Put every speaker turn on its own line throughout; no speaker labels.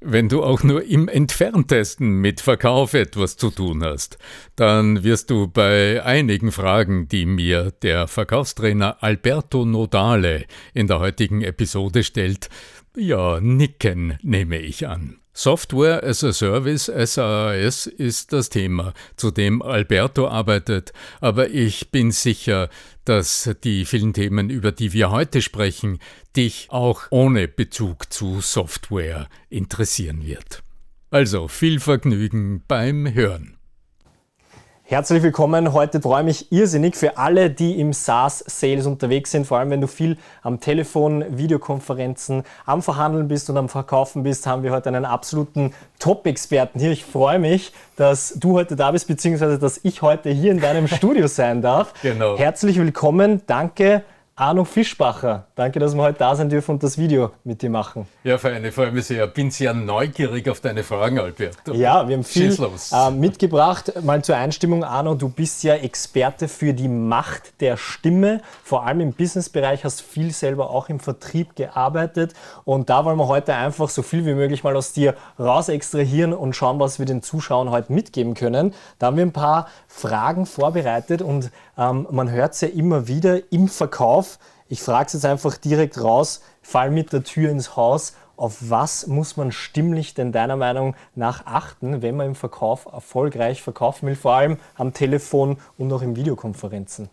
Wenn du auch nur im entferntesten mit Verkauf etwas zu tun hast, dann wirst du bei einigen Fragen, die mir der Verkaufstrainer Alberto Nodale in der heutigen Episode stellt, ja, nicken, nehme ich an. Software as a Service, SaaS, ist das Thema, zu dem Alberto arbeitet, aber ich bin sicher, dass die vielen Themen, über die wir heute sprechen, dich auch ohne Bezug zu Software interessieren wird. Also viel Vergnügen beim Hören.
Herzlich willkommen. Heute freue ich mich irrsinnig für alle, die im SaaS-Sales unterwegs sind. Vor allem, wenn du viel am Telefon, Videokonferenzen, am Verhandeln bist und am Verkaufen bist, haben wir heute einen absoluten Top-Experten hier. Ich freue mich, dass du heute da bist, beziehungsweise dass ich heute hier in deinem Studio sein darf. Genau. Herzlich willkommen. Danke Arno Fischbacher. Danke, dass wir heute da sein dürfen und das Video mit dir machen.
Ja, Feine, freue mich sehr. Bin sehr neugierig auf deine Fragen, Albert.
Ja, wir haben viel äh, mitgebracht. Mal zur Einstimmung, Arno, du bist ja Experte für die Macht der Stimme. Vor allem im Businessbereich hast viel selber auch im Vertrieb gearbeitet. Und da wollen wir heute einfach so viel wie möglich mal aus dir raus extrahieren und schauen, was wir den Zuschauern heute mitgeben können. Da haben wir ein paar Fragen vorbereitet und ähm, man hört es ja immer wieder im Verkauf. Ich frage es jetzt einfach direkt raus, fall mit der Tür ins Haus. Auf was muss man stimmlich denn deiner Meinung nach achten, wenn man im Verkauf erfolgreich verkaufen will, vor allem am Telefon und auch in Videokonferenzen?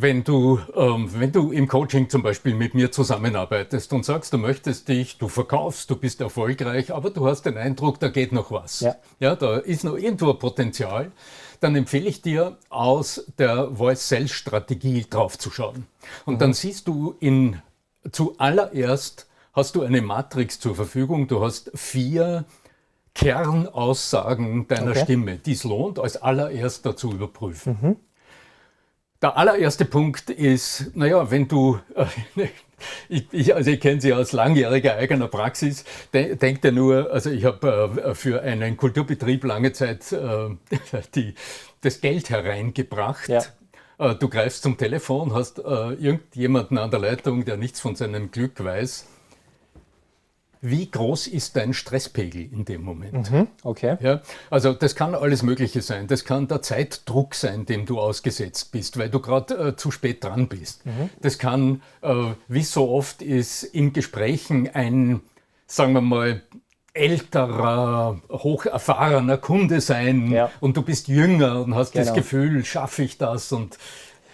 Wenn du, ähm, wenn du im Coaching zum Beispiel mit mir zusammenarbeitest und sagst, du möchtest dich, du verkaufst, du bist erfolgreich, aber du hast den Eindruck, da geht noch was. Ja, ja da ist noch irgendwo ein Potenzial, dann empfehle ich dir, aus der Voice-Sales-Strategie draufzuschauen. Und mhm. dann siehst du in, zuallererst hast du eine Matrix zur Verfügung. Du hast vier Kernaussagen deiner okay. Stimme, die es lohnt, als allererster zu überprüfen. Mhm. Der allererste Punkt ist, naja, wenn du, ich, ich, also ich kenne sie aus langjähriger eigener Praxis, de, denkt er nur, also ich habe äh, für einen Kulturbetrieb lange Zeit äh, die, das Geld hereingebracht. Ja. Äh, du greifst zum Telefon, hast äh, irgendjemanden an der Leitung, der nichts von seinem Glück weiß wie groß ist dein Stresspegel in dem Moment? Mhm, okay. Ja, also das kann alles Mögliche sein. Das kann der Zeitdruck sein, dem du ausgesetzt bist, weil du gerade äh, zu spät dran bist. Mhm. Das kann, äh, wie so oft ist, in Gesprächen ein, sagen wir mal, älterer, hocherfahrener Kunde sein ja. und du bist jünger und hast genau. das Gefühl, schaffe ich das und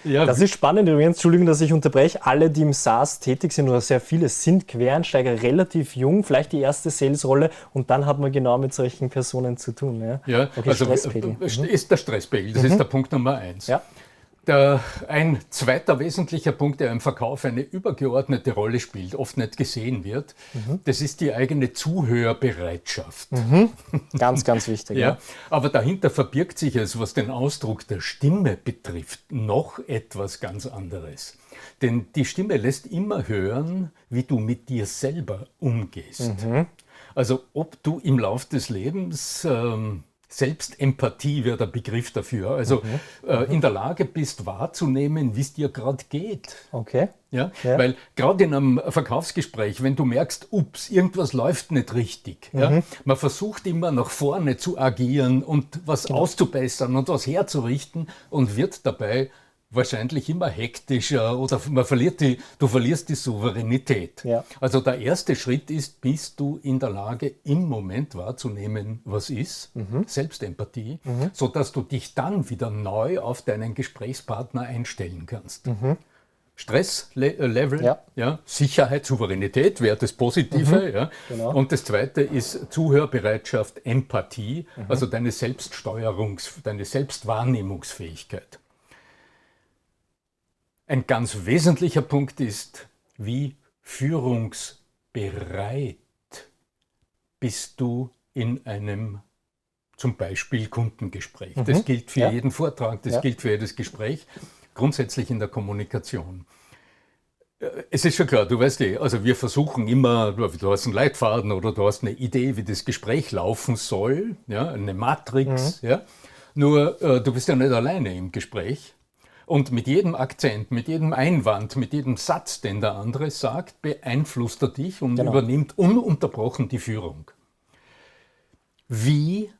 ja. Das ist spannend übrigens, Entschuldigung, dass ich unterbreche. Alle, die im SaaS tätig sind oder sehr viele, sind Quereinsteiger, relativ jung, vielleicht die erste Salesrolle und dann hat man genau mit solchen Personen zu tun. Ja,
ja okay, also Stresspegel. Äh, ist der Stresspegel, das mhm. ist der Punkt Nummer eins. Ja. Der, ein zweiter wesentlicher Punkt, der im Verkauf eine übergeordnete Rolle spielt, oft nicht gesehen wird, mhm. das ist die eigene Zuhörbereitschaft.
Mhm. Ganz, ganz wichtig.
ja. ja. Aber dahinter verbirgt sich es, was den Ausdruck der Stimme betrifft, noch etwas ganz anderes. Denn die Stimme lässt immer hören, wie du mit dir selber umgehst. Mhm. Also ob du im Lauf des Lebens ähm, Selbstempathie wäre der Begriff dafür. Also mhm. äh, in der Lage bist wahrzunehmen, wie es dir gerade geht.
Okay.
Ja? ja. Weil gerade in einem Verkaufsgespräch, wenn du merkst, ups, irgendwas läuft nicht richtig, mhm. ja? man versucht immer nach vorne zu agieren und was genau. auszubessern und was herzurichten und wird dabei wahrscheinlich immer hektischer oder man verliert die, du verlierst die Souveränität. Ja. Also der erste Schritt ist, bist du in der Lage, im Moment wahrzunehmen, was ist, mhm. Selbstempathie, mhm. sodass du dich dann wieder neu auf deinen Gesprächspartner einstellen kannst. Mhm. Stresslevel, ja. ja. Sicherheit, Souveränität wäre das Positive. Mhm. Ja. Genau. Und das zweite ist Zuhörbereitschaft, Empathie, mhm. also deine Selbststeuerungs-, deine Selbstwahrnehmungsfähigkeit. Ein ganz wesentlicher Punkt ist, wie führungsbereit bist du in einem zum Beispiel Kundengespräch. Mhm. Das gilt für ja. jeden Vortrag, das ja. gilt für jedes Gespräch, grundsätzlich in der Kommunikation. Äh, es ist schon klar, du weißt eh, also wir versuchen immer, du hast einen Leitfaden oder du hast eine Idee, wie das Gespräch laufen soll, ja, eine Matrix, mhm. ja. Nur äh, du bist ja nicht alleine im Gespräch, Und mit jedem Akzent, mit jedem Einwand, mit jedem Satz, den der andere sagt, beeinflusst er dich und genau. übernimmt ununterbrochen die Führung. Wie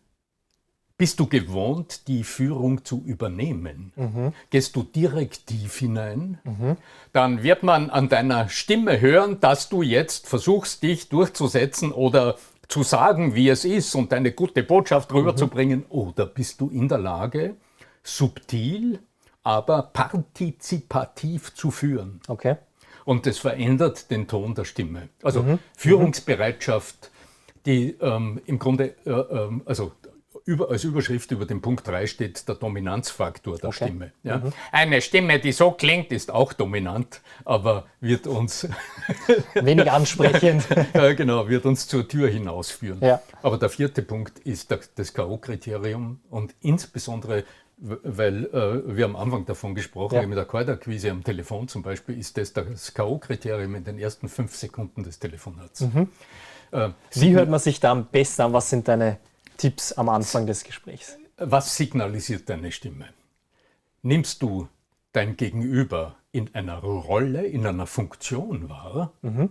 bist du gewohnt, die Führung zu übernehmen? Mhm. Gehst du direktiv hinein? Mhm. Dann wird man an deiner Stimme hören, dass du jetzt versuchst, dich durchzusetzen oder zu sagen, wie es ist und eine gute Botschaft rüberzubringen. Mhm. Oder bist du in der Lage, subtil, aber partizipativ zu führen?
Okay.
Und das verändert den Ton der Stimme. Also mhm. Führungsbereitschaft, die ähm, im Grunde, äh, äh, also über, als Überschrift über den Punkt 3 steht der Dominanzfaktor der okay. Stimme. Ja? Mhm. Eine Stimme, die so klingt, ist auch dominant, aber wird uns
wenig ansprechend.
ja, genau, wird uns zur Tür hinausführen.
Ja.
Aber der vierte Punkt ist das K.O.-Kriterium und insbesondere weil äh, wir am Anfang davon gesprochen ja. haben, mit der Kaltakquise am Telefon zum Beispiel, ist das das K.O.-Kriterium in den ersten fünf Sekunden des Telefonats.
Mhm. Äh, Wie hört man sich da am besten an? Was sind deine Tipps am Anfang des Gesprächs?
Was signalisiert deine Stimme? Nimmst du dein Gegenüber in einer Rolle, in einer Funktion wahr? Mhm.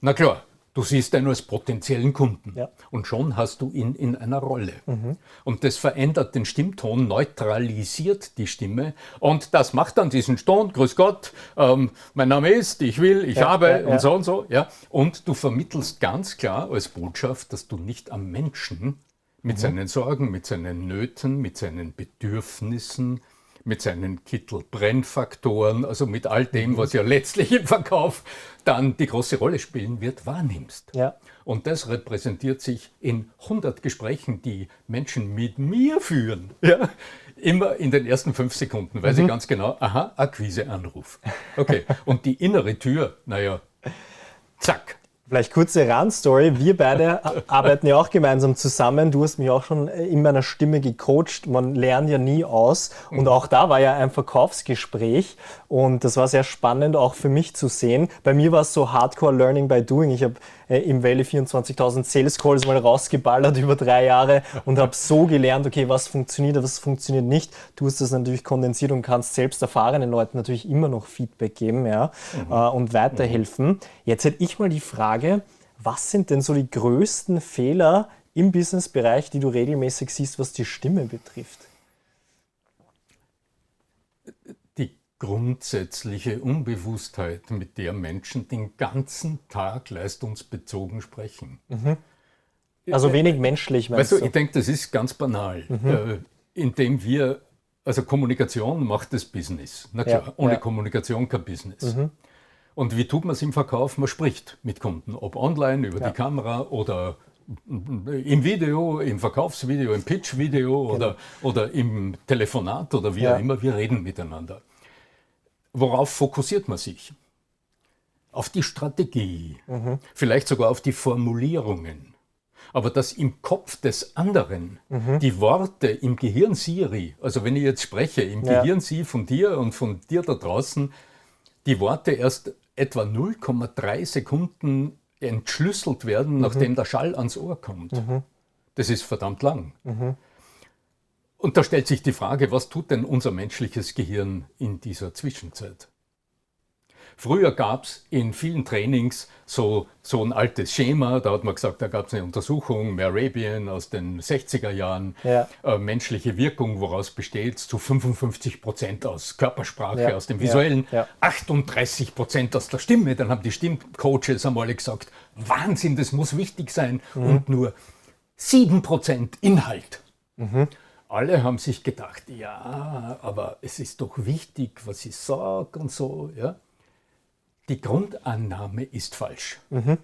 Na klar, du siehst ihn als potenziellen Kunden ja. und schon hast du ihn in einer Rolle. Mhm. Und das verändert den Stimmton, neutralisiert die Stimme und das macht dann diesen Ton, grüß Gott, ähm, mein Name ist, ich will, ich ja, habe ja, und so und so. Ja. Und du vermittelst ganz klar als Botschaft, dass du nicht am Menschen mit mhm. seinen Sorgen, mit seinen Nöten, mit seinen Bedürfnissen, mit seinen Kittelbrennfaktoren, also mit all dem, was ja letztlich im Verkauf dann die große Rolle spielen wird, wahrnimmst.
Ja.
Und das repräsentiert sich in 100 Gesprächen, die Menschen mit mir führen. Ja? Immer in den ersten fünf Sekunden, weil mhm. sie ganz genau, aha, Akquiseanruf. Okay, und die innere Tür, naja, zack,
Vielleicht kurze Randstory. Wir beide arbeiten ja auch gemeinsam zusammen. Du hast mich auch schon in meiner Stimme gecoacht. Man lernt ja nie aus. Und auch da war ja ein Verkaufsgespräch. Und das war sehr spannend auch für mich zu sehen. Bei mir war es so Hardcore Learning by Doing. Ich habe äh, im Valley 24.000 Sales Calls mal rausgeballert über drei Jahre und habe so gelernt, okay, was funktioniert, was funktioniert nicht. Du hast das natürlich kondensiert und kannst selbst erfahrenen Leuten natürlich immer noch Feedback geben ja, mhm. äh, und weiterhelfen. Mhm. Jetzt hätte ich mal die Frage, was sind denn so die größten Fehler im Businessbereich, die du regelmäßig siehst, was die Stimme betrifft?
grundsätzliche Unbewusstheit, mit der Menschen den ganzen Tag leistungsbezogen sprechen.
Mhm. Also wenig menschlich,
meinst weißt du? Ich denke, das ist ganz banal. Mhm. Äh, indem wir, also Kommunikation macht das Business. Na klar, ja, ohne ja. Kommunikation kein Business. Mhm. Und wie tut man es im Verkauf? Man spricht mit Kunden, ob online, über ja. die Kamera oder im Video, im Verkaufsvideo, im Pitchvideo genau. oder, oder im Telefonat oder wie auch immer, wir reden miteinander. Worauf fokussiert man sich? Auf die Strategie, mhm. vielleicht sogar auf die Formulierungen. Aber dass im Kopf des anderen mhm. die Worte im Gehirn Siri, also wenn ich jetzt spreche, im ja. Gehirn Sie von dir und von dir da draußen, die Worte erst etwa 0,3 Sekunden entschlüsselt werden, mhm. nachdem der Schall ans Ohr kommt. Mhm. Das ist verdammt lang. Mhm. Und da stellt sich die Frage, was tut denn unser menschliches Gehirn in dieser Zwischenzeit? Früher gab es in vielen Trainings so, so ein altes Schema, da hat man gesagt, da gab es eine Untersuchung, Merabian aus den 60er Jahren, ja. äh, menschliche Wirkung, woraus besteht, zu 55 Prozent aus Körpersprache, ja. aus dem Visuellen, ja. 38 Prozent aus der Stimme. Dann haben die Stimmcoaches einmal gesagt, Wahnsinn, das muss wichtig sein mhm. und nur 7 Prozent Inhalt. Mhm alle haben sich gedacht, ja, aber es ist doch wichtig, was ich sage und so. Ja? Die Grundannahme ist falsch. Mhm.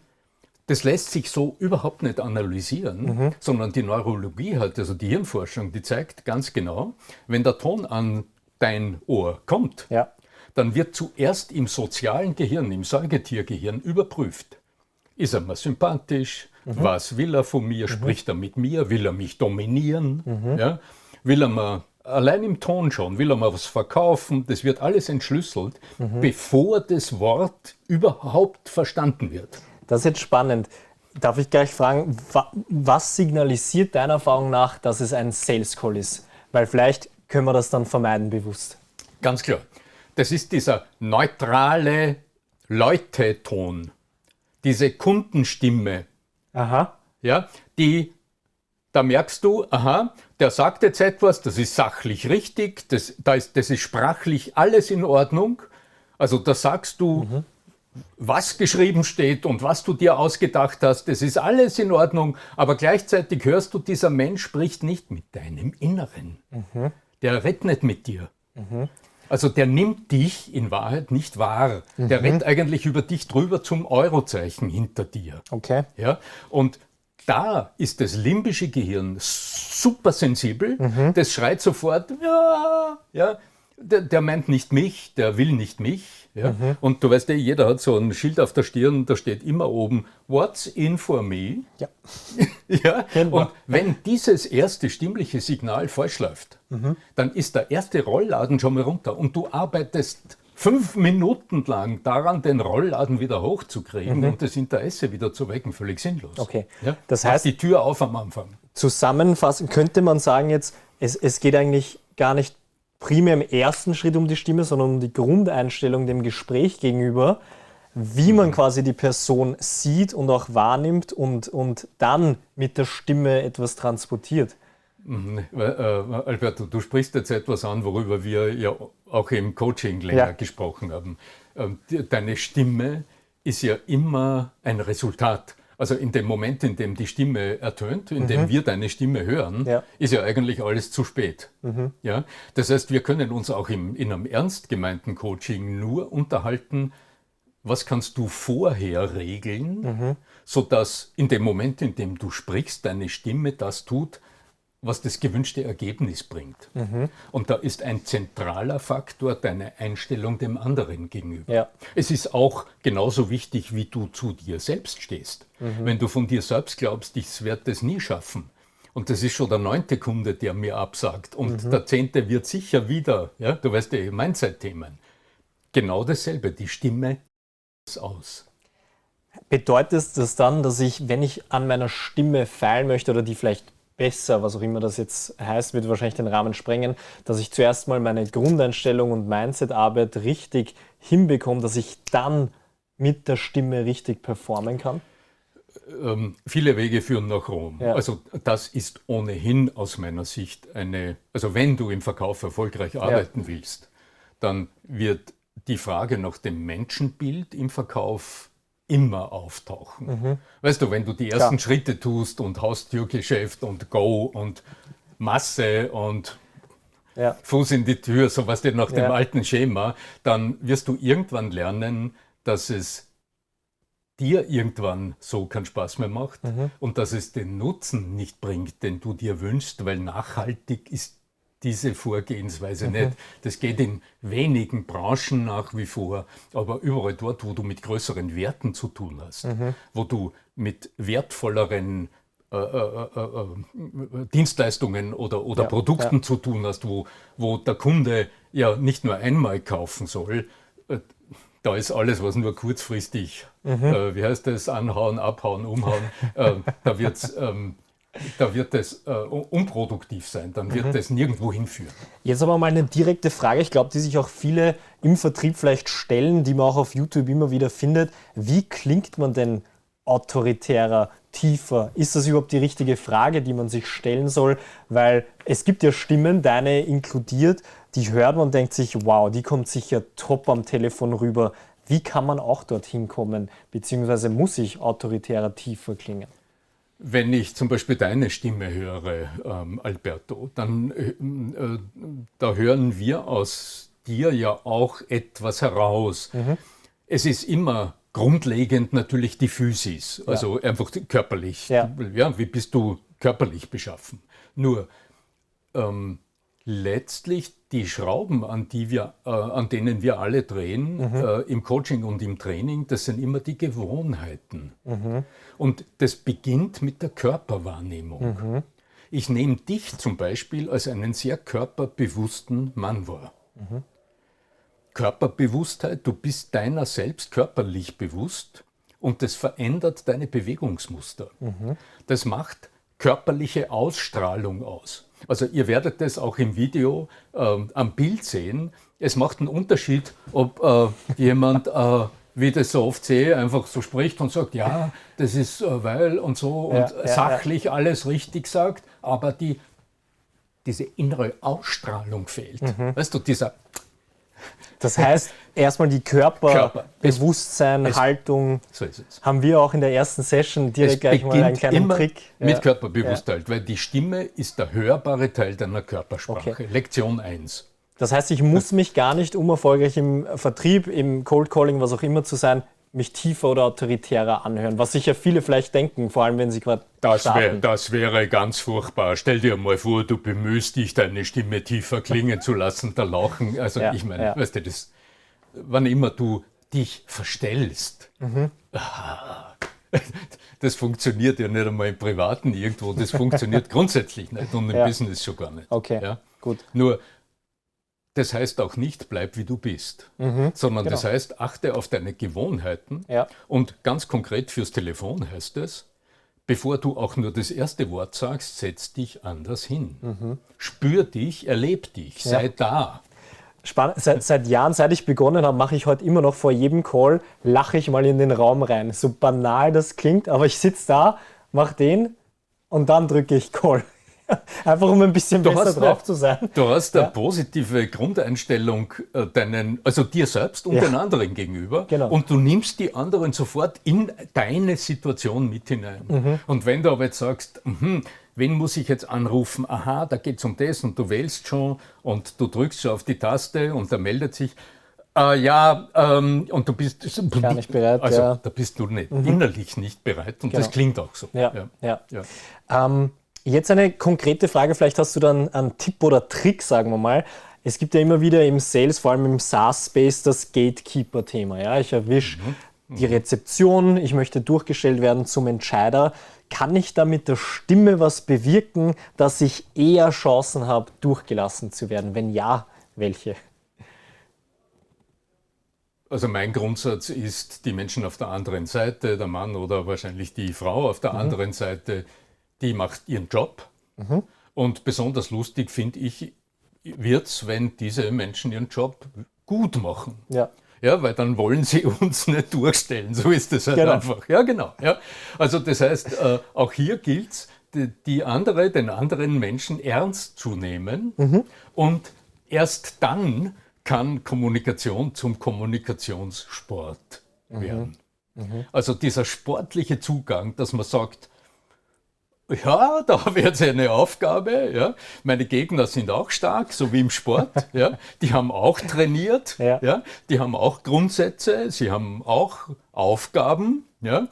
Das lässt sich so überhaupt nicht analysieren, mhm. sondern die Neurologie hat, also die Hirnforschung, die zeigt ganz genau, wenn der Ton an dein Ohr kommt, ja. dann wird zuerst im sozialen Gehirn, im Säugetiergehirn überprüft. Ist er mir sympathisch? Mhm. Was will er von mir? Mhm. Spricht er mit mir? Will er mich dominieren? Mhm. Ja? Will er mir allein im Ton schon, will er mal was verkaufen? Das wird alles entschlüsselt, mhm. bevor das Wort überhaupt verstanden wird.
Das ist jetzt spannend. Darf ich gleich fragen, was signalisiert deiner Erfahrung nach, dass es ein Sales Call ist? Weil vielleicht können wir das dann vermeiden bewusst.
Ganz klar. Das ist dieser neutrale Leuteton, diese Kundenstimme.
Aha.
Ja, die, da merkst du, aha, der sagt jetzt etwas, das ist sachlich richtig, das, da ist, das ist sprachlich alles in Ordnung. Also da sagst du, mhm. was geschrieben steht und was du dir ausgedacht hast, das ist alles in Ordnung, aber gleichzeitig hörst du, dieser Mensch spricht nicht mit deinem Inneren. Mhm. Der redet nicht mit dir. Mhm. Also der nimmt dich in Wahrheit nicht wahr. Der mhm. rennt eigentlich über dich drüber zum Eurozeichen hinter dir.
Okay.
Ja? Und da ist das limbische Gehirn super sensibel. Mhm. Das schreit sofort, ja, ja, der, der, meint nicht mich, der will nicht mich. Ja? Mhm. Und du weißt ja, jeder hat so ein Schild auf der Stirn, da steht immer oben, What's in for me?
Ja.
ja? Und wenn dieses erste stimmliche Signal falsch läuft, mhm. dann ist der erste Rollladen schon mal runter und du arbeitest fünf Minuten lang daran, den Rollladen wieder hochzukriegen mhm. und das Interesse wieder zu wecken, völlig sinnlos.
Okay.
Ja? Das heißt, die Tür auf am Anfang.
Zusammenfassend könnte man sagen jetzt, es, es geht eigentlich gar nicht primär im ersten Schritt um die Stimme, sondern um die Grundeinstellung dem Gespräch gegenüber, wie man mhm. quasi die Person sieht und auch wahrnimmt und, und dann mit der Stimme etwas transportiert.
Mhm. Äh, Alberto, du sprichst jetzt etwas an, worüber wir ja auch im Coaching länger ja. gesprochen haben. Ähm, deine Stimme ist ja immer ein Resultat. Also in dem Moment, in dem die Stimme ertönt, in mhm. dem wir deine Stimme hören, ja. ist ja eigentlich alles zu spät. Mhm. Ja? Das heißt, wir können uns auch im, in einem ernst gemeinten Coaching nur unterhalten, was kannst du vorher regeln, mhm. sodass in dem Moment, in dem du sprichst, deine Stimme das tut, was das gewünschte Ergebnis bringt. Mhm. Und da ist ein zentraler Faktor deine Einstellung dem anderen gegenüber. Ja. Es ist auch genauso wichtig, wie du zu dir selbst stehst. Mhm. Wenn du von dir selbst glaubst, ich werde das nie schaffen, und das ist schon der neunte Kunde, der mir absagt, und mhm. der zehnte wird sicher wieder, ja, du weißt ja, Mindset-Themen. Genau dasselbe, die Stimme ist aus.
Bedeutet das dann, dass ich, wenn ich an meiner Stimme feilen möchte oder die vielleicht besser, was auch immer das jetzt heißt, wird wahrscheinlich den Rahmen sprengen, dass ich zuerst mal meine Grundeinstellung und Mindset-Arbeit richtig hinbekomme, dass ich dann mit der Stimme richtig performen kann?
Ähm, viele Wege führen nach Rom. Ja. Also das ist ohnehin aus meiner Sicht eine, also wenn du im Verkauf erfolgreich arbeiten ja. willst, dann wird die Frage nach dem Menschenbild im Verkauf immer auftauchen. Mhm. Weißt du, wenn du die ersten ja. Schritte tust und Haustürgeschäft und Go und Masse und ja. Fuß in die Tür, so was dir nach dem alten Schema, dann wirst du irgendwann lernen, dass es dir irgendwann so keinen Spaß mehr macht mhm. und dass es den Nutzen nicht bringt, den du dir wünschst, weil nachhaltig ist diese Vorgehensweise mhm. nicht. Das geht in wenigen Branchen nach wie vor, aber überall dort, wo du mit größeren Werten zu tun hast, mhm. wo du mit wertvolleren äh, äh, äh, äh Dienstleistungen oder, oder ja, Produkten ja. zu tun hast, wo, wo der Kunde ja nicht nur einmal kaufen soll, äh, da ist alles, was nur kurzfristig, mhm. Äh, wie heißt das, anhauen, abhauen, umhauen, da wird es ähm, da wird es äh, unproduktiv sein, dann wird mhm. es nirgendwo hinführen.
Jetzt aber mal eine direkte Frage, ich glaube, die sich auch viele im Vertrieb vielleicht stellen, die man auch auf YouTube immer wieder findet. Wie klingt man denn autoritärer, tiefer? Ist das überhaupt die richtige Frage, die man sich stellen soll? Weil es gibt ja Stimmen, deine inkludiert, die hört man und denkt sich, wow, die kommt sicher top am Telefon rüber. Wie kann man auch dorthin kommen? Beziehungsweise muss ich autoritärer, tiefer klingen?
Wenn ich zum Beispiel deine Stimme höre, ähm, Alberto, dann äh, äh, da hören wir aus dir ja auch etwas heraus. Mhm. Es ist immer grundlegend natürlich die Physis, also ja. einfach körperlich. Ja. ja. wie bist du körperlich beschaffen? Nur ähm, letztlich die Schrauben, an, die wir, äh, an denen wir alle drehen, mhm. äh, im Coaching und im Training, das sind immer die Gewohnheiten. Mhm. Und das beginnt mit der Körperwahrnehmung. Mhm. Ich nehme dich zum Beispiel als einen sehr körperbewussten Mann wahr. Mhm. Körperbewusstheit, du bist deiner selbst körperlich bewusst und das verändert deine Bewegungsmuster. Mhm. Das macht körperliche Ausstrahlung aus. Also ihr werdet das auch im Video ähm, am Bild sehen. es macht einen Unterschied, ob äh, jemand, äh, wie das so oft sehe, einfach so spricht und sagt, ja, das ist äh, weil und so und ja, sachlich ja. alles richtig sagt, aber die, diese innere Ausstrahlung fehlt. Mhm. Weißt du, dieser
das heißt, erstmal die Körperbewusstsein, Körper. Haltung, so haben wir auch in der ersten Session direkt es gleich mal einen kleinen Trick.
Mit ja. Körperbewusstheit, ja. weil die Stimme ist der hörbare Teil deiner Körpersprache. Okay. Lektion 1.
Das heißt, ich muss mich gar nicht, um erfolgreich im Vertrieb, im Cold Calling, was auch immer zu sein, mich tiefer oder autoritärer anhören, was sicher viele vielleicht denken, vor allem wenn sie gerade
das, wär, das wäre ganz furchtbar. Stell dir mal vor, du bemühst dich, deine Stimme tiefer klingen zu lassen, da lachen. Also ja, ich meine, ja. weißt du, das, wann immer du dich verstellst, mhm. das funktioniert ja nicht einmal im Privaten irgendwo, das funktioniert grundsätzlich nicht und im ja. Business schon gar nicht.
Okay, ja? gut.
Nur das heißt auch nicht, bleib wie du bist, mhm, sondern genau. das heißt, achte auf deine Gewohnheiten. Ja. Und ganz konkret fürs Telefon heißt es, bevor du auch nur das erste Wort sagst, setz dich anders hin. Mhm. Spür dich, erleb dich, sei ja. da.
Seit, seit, Jahren, seit ich begonnen habe, mache ich heute immer noch vor jedem Call, lache ich mal in den Raum rein. So banal das klingt, aber ich sitze da, mache den und dann drücke ich Call. Einfach um ein bisschen du besser drauf eine, zu sein.
Du hast eine positive Grundeinstellung äh, deinen, also dir selbst und ja. den anderen gegenüber. Genau. Und du nimmst die anderen sofort in deine Situation mit hinein. Mhm. Und wenn du aber jetzt sagst, mh, wen muss ich jetzt anrufen? Aha, da geht es um das und du wählst schon und du drückst schon auf die Taste und da meldet sich. Äh, ja, ähm, und du bist
gar nicht bereit.
Also
ja.
da bist du nicht, mhm. innerlich nicht bereit und genau. das klingt auch so.
Ja, ja. ja. Ähm, Jetzt eine konkrete Frage, vielleicht hast du dann einen Tipp oder Trick, sagen wir mal. Es gibt ja immer wieder im Sales, vor allem im SaaS-Space, das Gatekeeper-Thema. Ja? Ich erwische mhm. die Rezeption, ich möchte durchgestellt werden zum Entscheider. Kann ich da mit der Stimme was bewirken, dass ich eher Chancen habe, durchgelassen zu werden? Wenn ja, welche?
Also mein Grundsatz ist, die Menschen auf der anderen Seite, der Mann oder wahrscheinlich die Frau auf der mhm. anderen Seite, die macht ihren Job. Mhm. Und besonders lustig finde ich, wird es, wenn diese Menschen ihren Job gut machen. Ja. Ja, weil dann wollen sie uns nicht durchstellen. So ist es halt genau. einfach. Ja, genau. Ja. Also das heißt, äh, auch hier gilt es, die, die, andere, den anderen Menschen ernst zu nehmen mhm. und erst dann kann Kommunikation zum Kommunikationssport mhm. werden. Mhm. Also dieser sportliche Zugang, dass man sagt, ja, da habe ich jetzt eine Aufgabe. Ja. Meine Gegner sind auch stark, so wie im Sport. Ja. Die haben auch trainiert. Ja. ja. Die haben auch Grundsätze. Sie haben auch Aufgaben. Ja.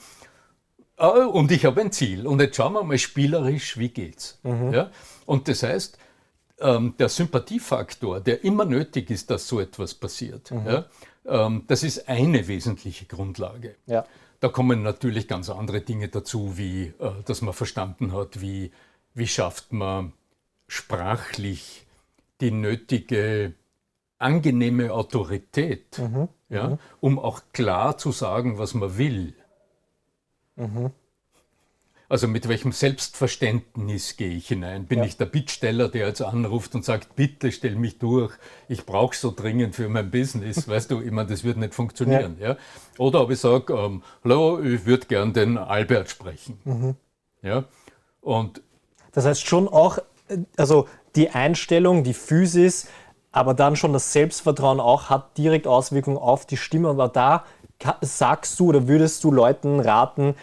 Äh, und ich habe ein Ziel. Und jetzt schauen wir mal spielerisch, wie geht's. Mhm. Ja. Und das heißt, ähm, der Sympathiefaktor, der immer nötig ist, dass so etwas passiert, mhm. ja, ähm, das ist eine wesentliche Grundlage. Ja. Da kommen natürlich ganz andere Dinge dazu, wie äh, dass man verstanden hat, wie, wie schafft man sprachlich die nötige angenehme Autorität, mhm. Ja, mhm. um auch klar zu sagen, was man will. Mhm. Also mit welchem Selbstverständnis gehe ich hinein? Bin ja. ich der Bittsteller, der jetzt anruft und sagt, bitte stell mich durch, ich brauche so dringend für mein Business, weißt du, ich meine, das wird nicht funktionieren. Ja. ja? Oder ob ich sage, ähm, hallo, ich würde gern den Albert sprechen. Mhm. Ja? Und
das heißt schon auch, also die Einstellung, die Physis, aber dann schon das Selbstvertrauen auch hat direkt Auswirkungen auf die Stimme. Aber da sagst du oder würdest du Leuten raten,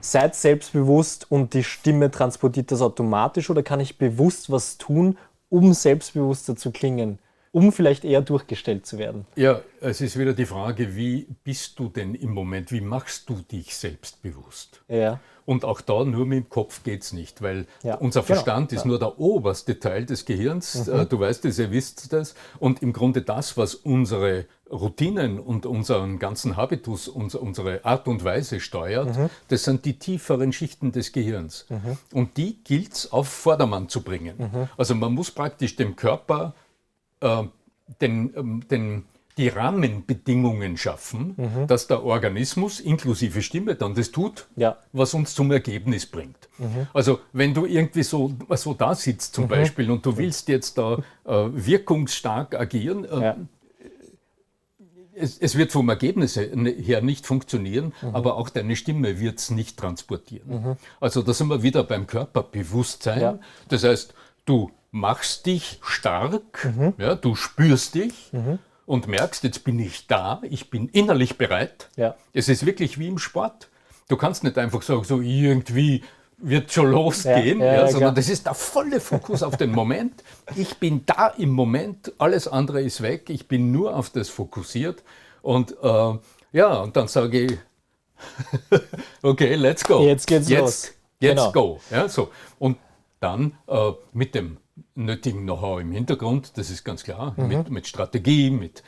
seid selbstbewusst und die Stimme transportiert das automatisch oder kann ich bewusst was tun, um selbstbewusster zu klingen? Um vielleicht eher durchgestellt zu werden?
Ja, es ist wieder die Frage, wie bist du denn im Moment, wie machst du dich selbstbewusst? Ja. Und auch da nur mit dem Kopf geht es nicht, weil ja. unser genau. Verstand genau. ist ja. nur der oberste Teil des Gehirns. Mhm. Äh, du weißt es, ihr wisst das. Und im Grunde das, was unsere Routinen und unseren ganzen Habitus, unsere Art und Weise steuert, mhm. das sind die tieferen Schichten des Gehirns. Mhm. Und die gilt es auf Vordermann zu bringen. Mhm. Also man muss praktisch dem Körper den, ähm, den die Rahmenbedingungen schaffen, mhm. dass der Organismus inklusive Stimme dann das tut, ja. was uns zum Ergebnis bringt. Mhm. Also wenn du irgendwie so, so da sitzt zum mhm. Beispiel und du willst jetzt da äh, wirkungsstark agieren, äh, ja. es, es, wird vom Ergebnis her nicht funktionieren, mhm. aber auch deine Stimme wird es nicht transportieren. Mhm. Also da sind wir wieder beim Körperbewusstsein. Ja. Das heißt, du machst dich stark, mhm. ja, du spürst dich mhm. und merkst, jetzt bin ich da, ich bin innerlich bereit. Ja. Es ist wirklich wie im Sport. Du kannst nicht einfach sagen, so irgendwie wird schon losgehen, ja, ja, ja, sondern das ist der volle Fokus auf den Moment. Ich bin da im Moment, alles andere ist weg, ich bin nur auf das fokussiert und äh, ja, und dann sage ich, okay, let's go.
Jetzt geht's jetzt, los.
Jetzt genau. go. Ja, so. Und dann äh, mit dem nötigen Know-how im Hintergrund, das ist ganz klar, mhm. mit, mit Strategie, mit,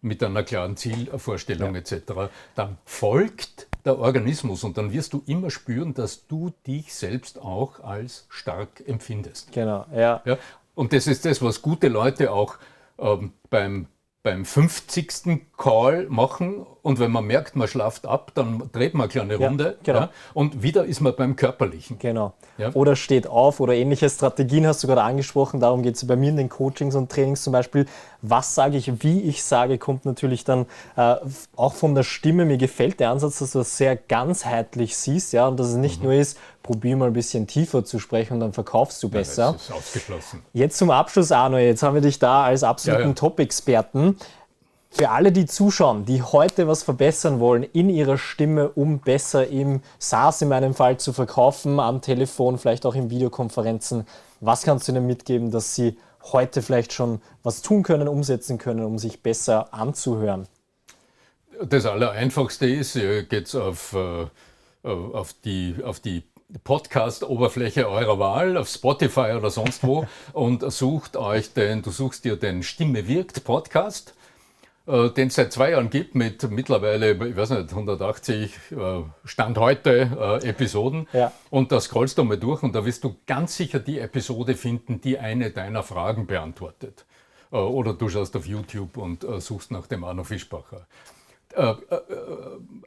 mit einer klaren Zielvorstellung etc., dann folgt der Organismus und dann wirst du immer spüren, dass du dich selbst auch als stark empfindest.
Genau, ja.
ja und das ist das, was gute Leute auch ähm, beim beim 50. Call machen und wenn man merkt, man schlaft ab, dann dreht man eine kleine Runde ja, genau. ja, und wieder ist man beim Körperlichen.
Genau. Ja. Oder steht auf oder ähnliche Strategien hast du gerade angesprochen, darum geht es bei mir in den Coachings und Trainings zum Beispiel. Was sage ich, wie ich sage, kommt natürlich dann äh, auch von der Stimme. Mir gefällt der Ansatz, dass du das sehr ganzheitlich siehst ja, und dass es nicht mhm. nur ist, probier mal ein bisschen tiefer zu sprechen und dann verkaufst du besser. Ja, das ist ausgeschlossen. Jetzt zum Abschluss, Arno, jetzt haben wir dich da als absoluten ja, ja. Top-Experten. Für alle, die zuschauen, die heute was verbessern wollen in ihrer Stimme, um besser im SaaS in meinem Fall zu verkaufen, am Telefon, vielleicht auch in Videokonferenzen, was kannst du ihnen mitgeben, dass sie heute vielleicht schon was tun können, umsetzen können, um sich besser anzuhören?
Das Allereinfachste ist, geht auf, äh, auf die, auf die Podcast-Oberfläche eurer Wahl, auf Spotify oder sonst wo, und sucht euch den, du suchst dir den Stimme wirkt Podcast, äh, den es seit zwei Jahren gibt, mit mittlerweile, ich weiß nicht, 180 äh, Stand heute äh, Episoden. Ja. Und da scrollst du mal durch und da wirst du ganz sicher die Episode finden, die eine deiner Fragen beantwortet. Äh, oder du schaust auf YouTube und äh, suchst nach dem Arno Fischbacher. Äh,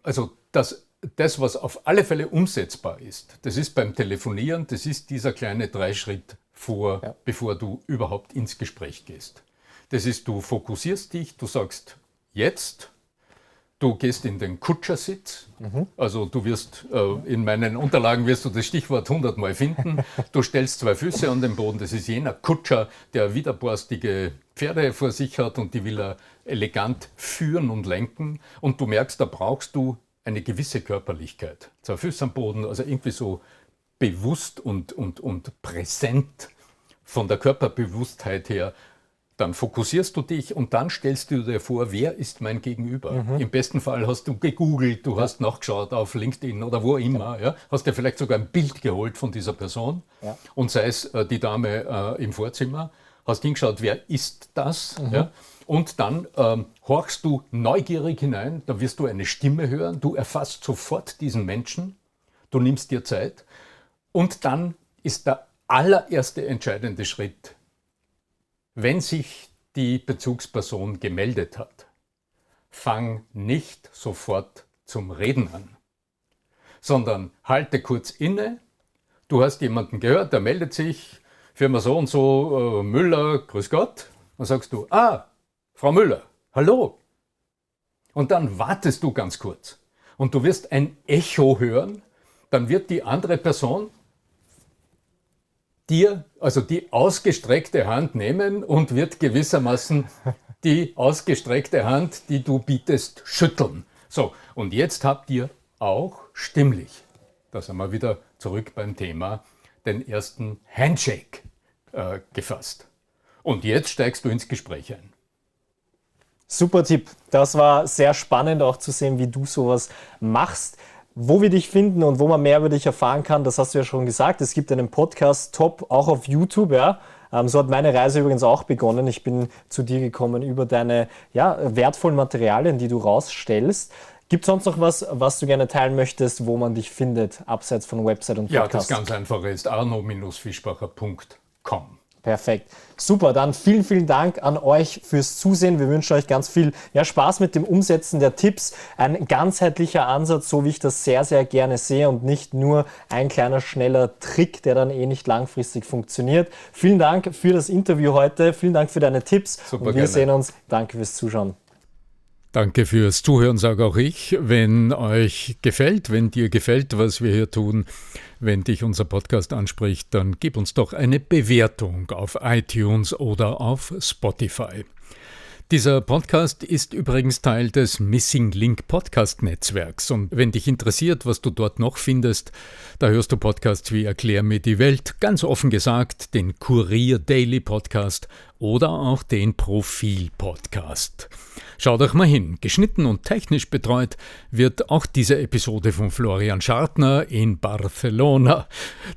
also das das, was auf alle Fälle umsetzbar ist, das ist beim Telefonieren, das ist dieser kleine Dreischritt vor, ja. bevor du überhaupt ins Gespräch gehst. Das ist, du fokussierst dich, du sagst jetzt, du gehst in den Kutschersitz, mhm. also du wirst, äh, in meinen Unterlagen wirst du das Stichwort hundertmal finden, du stellst zwei Füße an den Boden, das ist jener Kutscher, der widerborstige Pferde vor sich hat und die will er elegant führen und lenken und du merkst, da brauchst du eine gewisse Körperlichkeit. Zwei Füße am Boden, also irgendwie so bewusst und, und, und präsent von der Körperbewusstheit her. Dann fokussierst du dich und dann stellst du dir vor, wer ist mein Gegenüber. Mhm. Im besten Fall hast du gegoogelt, du ja. hast nachgeschaut auf LinkedIn oder wo immer, ja. hast dir vielleicht sogar ein Bild geholt von dieser Person ja. und sei es äh, die Dame äh, im Vorzimmer, hast hingeschaut, wer ist das, mhm. und dann ähm, horchst du neugierig hinein, da wirst du eine Stimme hören, du erfasst sofort diesen Menschen, du nimmst dir Zeit und dann ist der allererste entscheidende Schritt, wenn sich die Bezugsperson gemeldet hat, fang nicht sofort zum Reden an, sondern halte kurz inne, du hast jemanden gehört, der meldet sich, Firma so und so, äh, Müller, grüß Gott, dann sagst du, ah, Frau Müller, hallo. Und dann wartest du ganz kurz und du wirst ein Echo hören, dann wird die andere Person dir, also die ausgestreckte Hand nehmen und wird gewissermaßen die ausgestreckte Hand, die du bietest, schütteln. So, und jetzt habt ihr auch stimmlich, da sind wir wieder zurück beim Thema, den ersten Handshake äh, gefasst. Und jetzt steigst du ins Gespräch ein.
Super Tipp. Das war sehr spannend auch zu sehen, wie du sowas machst. Wo wir dich finden und wo man mehr über dich erfahren kann, das hast du ja schon gesagt. Es gibt einen Podcast Top auch auf YouTube, ja. Ähm, so hat meine Reise übrigens auch begonnen. Ich bin zu dir gekommen über deine ja, wertvollen Materialien, die du rausstellst. Gibt es sonst noch was, was du gerne teilen möchtest, wo man dich findet, abseits von Website und
Podcast? Ja, das ganz einfache ist arno-fischbacher.com.
Perfekt. Super, dann vielen, vielen Dank an euch fürs Zusehen. Wir wünschen euch ganz viel ja, Spaß mit dem Umsetzen der Tipps. Ein ganzheitlicher Ansatz, so wie ich das sehr, sehr gerne sehe und nicht nur ein kleiner, schneller Trick, der dann eh nicht langfristig funktioniert. Vielen Dank für das Interview heute. Vielen Dank für deine Tipps. Super, und wir gerne. sehen uns. Danke fürs Zuschauen.
Danke fürs Zuhören, sage auch ich. Wenn euch gefällt, wenn dir gefällt, was wir hier tun, wenn dich unser Podcast anspricht, dann gib uns doch eine Bewertung auf iTunes oder auf Spotify. Dieser Podcast ist übrigens Teil des Missing Link Podcast Netzwerks und wenn dich interessiert, was du dort noch findest, da hörst du Podcasts wie Erklär mir die Welt, ganz offen gesagt, den Kurier Daily Podcast oder auch den Profil Podcast. Schau doch mal hin, geschnitten und technisch betreut wird auch diese Episode von Florian Schartner in Barcelona.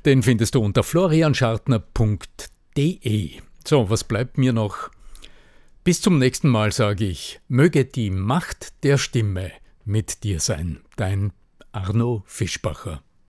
Den findest du unter florianschartner.de. So, was bleibt mir noch? Bis zum nächsten Mal sage ich, möge die Macht der Stimme mit dir sein, dein Arno Fischbacher.